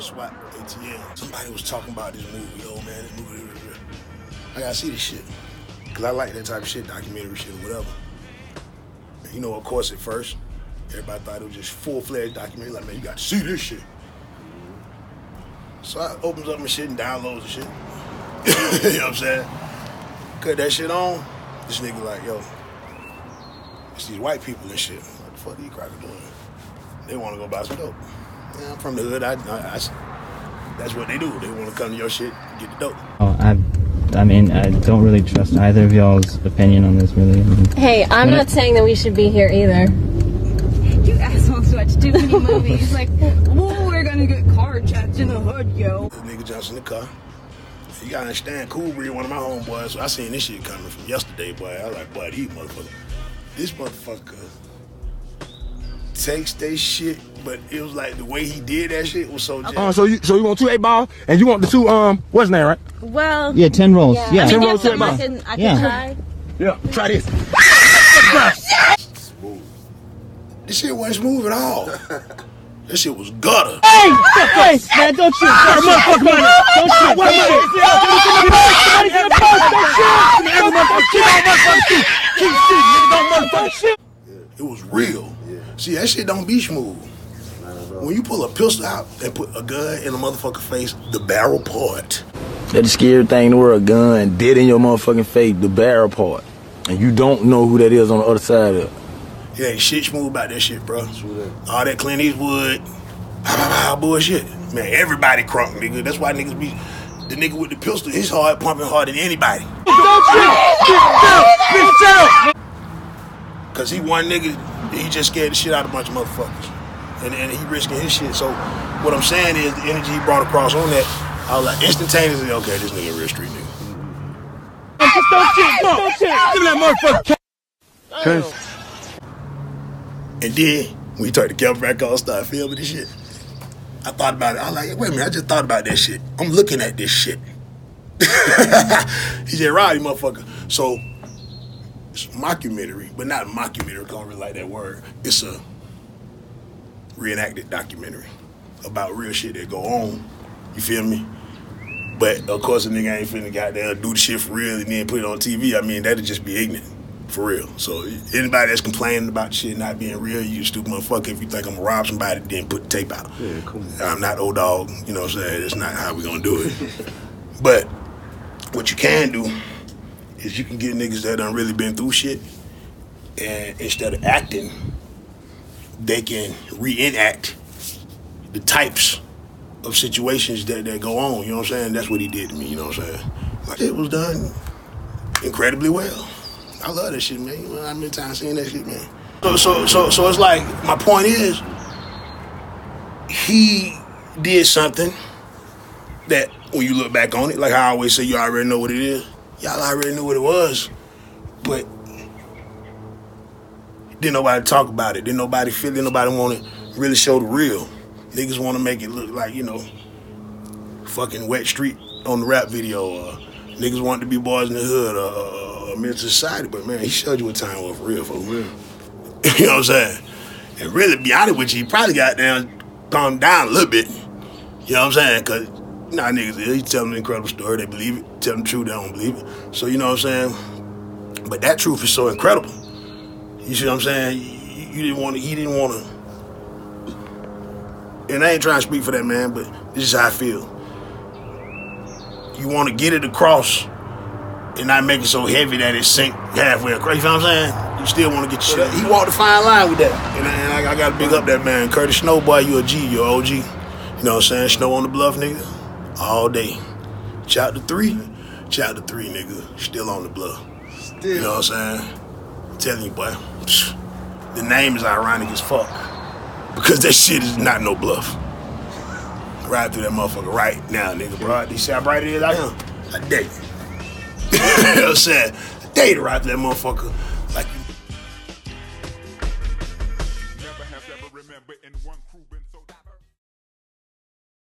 SWAT ATL. Somebody was talking about this movie. Oh man, this movie. I gotta see this shit. Cause I like that type of shit, documentary shit or whatever. And you know, of course, at first, everybody thought it was just full-fledged documentary. Like, man, you got to see this shit. So I opens up my shit and downloads the shit. you know what I'm saying? Cut that shit on. This nigga like, yo, it's these white people and shit. What the fuck are you crackers doing? They want to go buy some dope. Yeah, I'm from the hood. I, I, I- that's what they do. They want to come to your shit, get the dope. Oh, I, I mean, I don't really trust either of y'all's opinion on this, really. I mean, Hey, I'm not saying that we should be here either. You assholes watch too many movies. Like, we're gonna get car chats in the hood, yo. The nigga jumps in the car. You gotta understand, Cool Breed, one of my homeboys. So I seen this shit coming from yesterday, boy. I was like, boy, these motherfucker, this motherfucker takes they shit, but it was like the way he did that shit was so. Uh, so you so you want two eight ball and you want the two um what's his name right? Well, yeah, 10 rolls. yeah. Yeah. I mean, Ten there's rolls, something I can, I Yeah. can try. Yeah. Try this. This shit wasn't smooth at all. that shit was gutter. Hey, hey, man, don't shoot. Don't shoot. Don't shoot. Don't shoot. It was real. See, that shit don't be smooth. When you pull a pistol out and put a gun in a motherfucker face, the barrel part. That the scary thing in the world, gun dead in your motherfucking face, the barrel part. And you don't know who that is on the other side of it. It ain't shit smooth about that shit, bro. All that Clint Eastwood, bullshit. Man, everybody crunk, nigga. That's why niggas be the nigga with the pistol. His heart pumping harder than anybody. Cause he one nigga, he just scared the shit out of a bunch of motherfuckers, and and he risking his shit. So what I'm saying is the energy he brought across on that, I was like instantaneously, okay, this nigga a real street nigga. Give me that motherfucker. And then when he turned the camera back on, started filming this shit. I thought about it. I was like, wait a minute, I just thought about that shit. I'm looking at this shit. he said, Roddy, motherfucker. So it's mockumentary, but not mockumentary. I don't really like that word. It's a reenacted documentary about real shit that go on. You feel me? But of course, a nigga ain't finna goddamn do the shit for real and then put it on TV. I mean, that'd just be ignorant. For real. So anybody that's complaining about shit not being real, you stupid motherfucker. If you think I'm gonna rob somebody, then put the tape out. Yeah, cool. I'm not old dog. You know what I'm saying? That's not how we gonna do it. but what you can do is you can get niggas that done really been through shit, and instead of acting, they can reenact the types of situations that, that go on. You know what I'm saying? That's what he did to me. You know what I'm saying? Like, it was done incredibly well. I love that shit, man. You know how many times seen that shit, man? So, so, so, so it's like my point is, he did something that when you look back on it, like I always say, you already know what it is. Y'all already knew what it was, but didn't nobody talk about it. Didn't nobody feel it. Nobody want to really show the real. Niggas want to make it look like you know, fucking wet street on the rap video. Niggas want to be boys in the hood or, or, or society. But man, he showed you what time was for real, for real. you know what I'm saying? And really, be honest with you, he probably got down, calmed down a little bit. You know what I'm saying? Cause nah, niggas, he tell them an incredible story, they believe it. Tell them the truth, they don't believe it. So you know what I'm saying? But that truth is so incredible. You see what I'm saying? You, you didn't want to. He didn't want to. And I ain't trying to speak for that man, but this is how I feel. You want to get it across and not make it so heavy that it sink halfway across. You know what I'm saying? You still want to get your shit. He walked a fine line with that, and, I- and I, I got to big up that man, Curtis Snow. Boy, you a G, you a OG. You know what I'm saying? Snow on the bluff, nigga, all day. Chapter three, chapter three, nigga, still on the bluff. Still. You know what I'm saying? I'm telling you, boy. The name is ironic as fuck because that shit is not no bluff. Ride through that motherfucker right now, nigga, bro. you see how bright it is out here? I dare you. you know what I'm saying? I dare you to ride through that motherfucker like you. Never have ever remember in one.